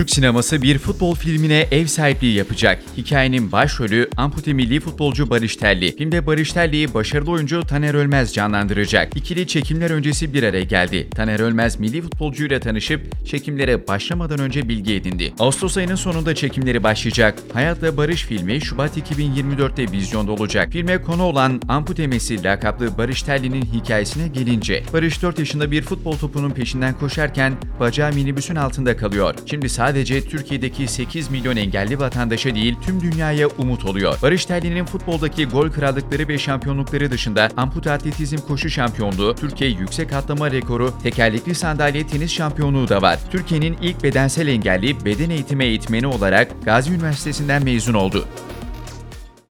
Türk sineması bir futbol filmine ev sahipliği yapacak. Hikayenin başrolü ampute milli futbolcu Barış Terli. Filmde Barış Terli'yi başarılı oyuncu Taner Ölmez canlandıracak. İkili çekimler öncesi bir araya geldi. Taner Ölmez milli futbolcuyla tanışıp çekimlere başlamadan önce bilgi edindi. Ağustos ayının sonunda çekimleri başlayacak. Hayatla Barış filmi Şubat 2024'te vizyonda olacak. Filme konu olan ampute Messi lakaplı Barış Terli'nin hikayesine gelince Barış 4 yaşında bir futbol topunun peşinden koşarken bacağı minibüsün altında kalıyor. Şimdi sadece Türkiye'deki 8 milyon engelli vatandaşa değil tüm dünyaya umut oluyor. Barış Terli'nin futboldaki gol krallıkları ve şampiyonlukları dışında ampute atletizm koşu şampiyonluğu, Türkiye yüksek atlama rekoru, tekerlekli sandalye tenis şampiyonluğu da var. Türkiye'nin ilk bedensel engelli beden eğitimi eğitmeni olarak Gazi Üniversitesi'nden mezun oldu.